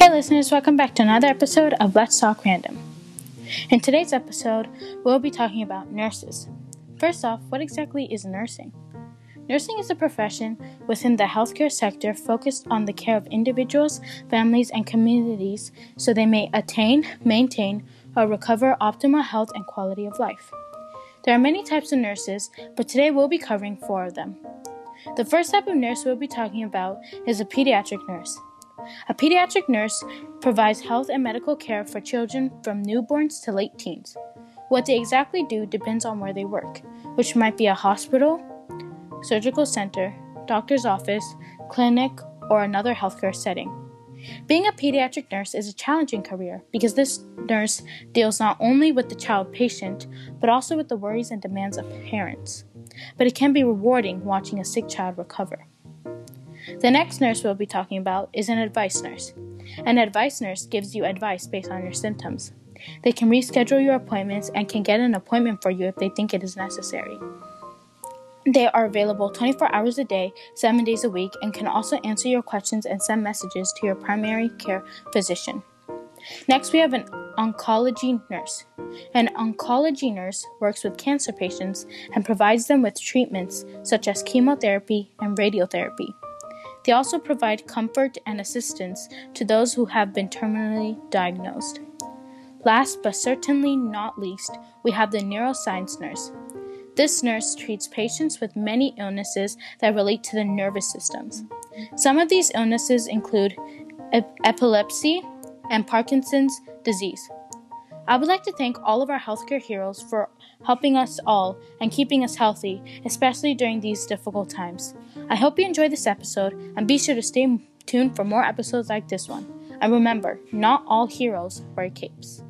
Hey, listeners, welcome back to another episode of Let's Talk Random. In today's episode, we'll be talking about nurses. First off, what exactly is nursing? Nursing is a profession within the healthcare sector focused on the care of individuals, families, and communities so they may attain, maintain, or recover optimal health and quality of life. There are many types of nurses, but today we'll be covering four of them. The first type of nurse we'll be talking about is a pediatric nurse. A pediatric nurse provides health and medical care for children from newborns to late teens. What they exactly do depends on where they work, which might be a hospital, surgical center, doctor's office, clinic, or another healthcare setting. Being a pediatric nurse is a challenging career because this nurse deals not only with the child patient, but also with the worries and demands of parents. But it can be rewarding watching a sick child recover. The next nurse we'll be talking about is an advice nurse. An advice nurse gives you advice based on your symptoms. They can reschedule your appointments and can get an appointment for you if they think it is necessary. They are available 24 hours a day, 7 days a week, and can also answer your questions and send messages to your primary care physician. Next, we have an oncology nurse. An oncology nurse works with cancer patients and provides them with treatments such as chemotherapy and radiotherapy. They also provide comfort and assistance to those who have been terminally diagnosed. Last but certainly not least, we have the neuroscience nurse. This nurse treats patients with many illnesses that relate to the nervous systems. Some of these illnesses include ep- epilepsy and Parkinson's disease. I would like to thank all of our healthcare heroes for helping us all and keeping us healthy, especially during these difficult times. I hope you enjoyed this episode and be sure to stay tuned for more episodes like this one. And remember, not all heroes wear capes.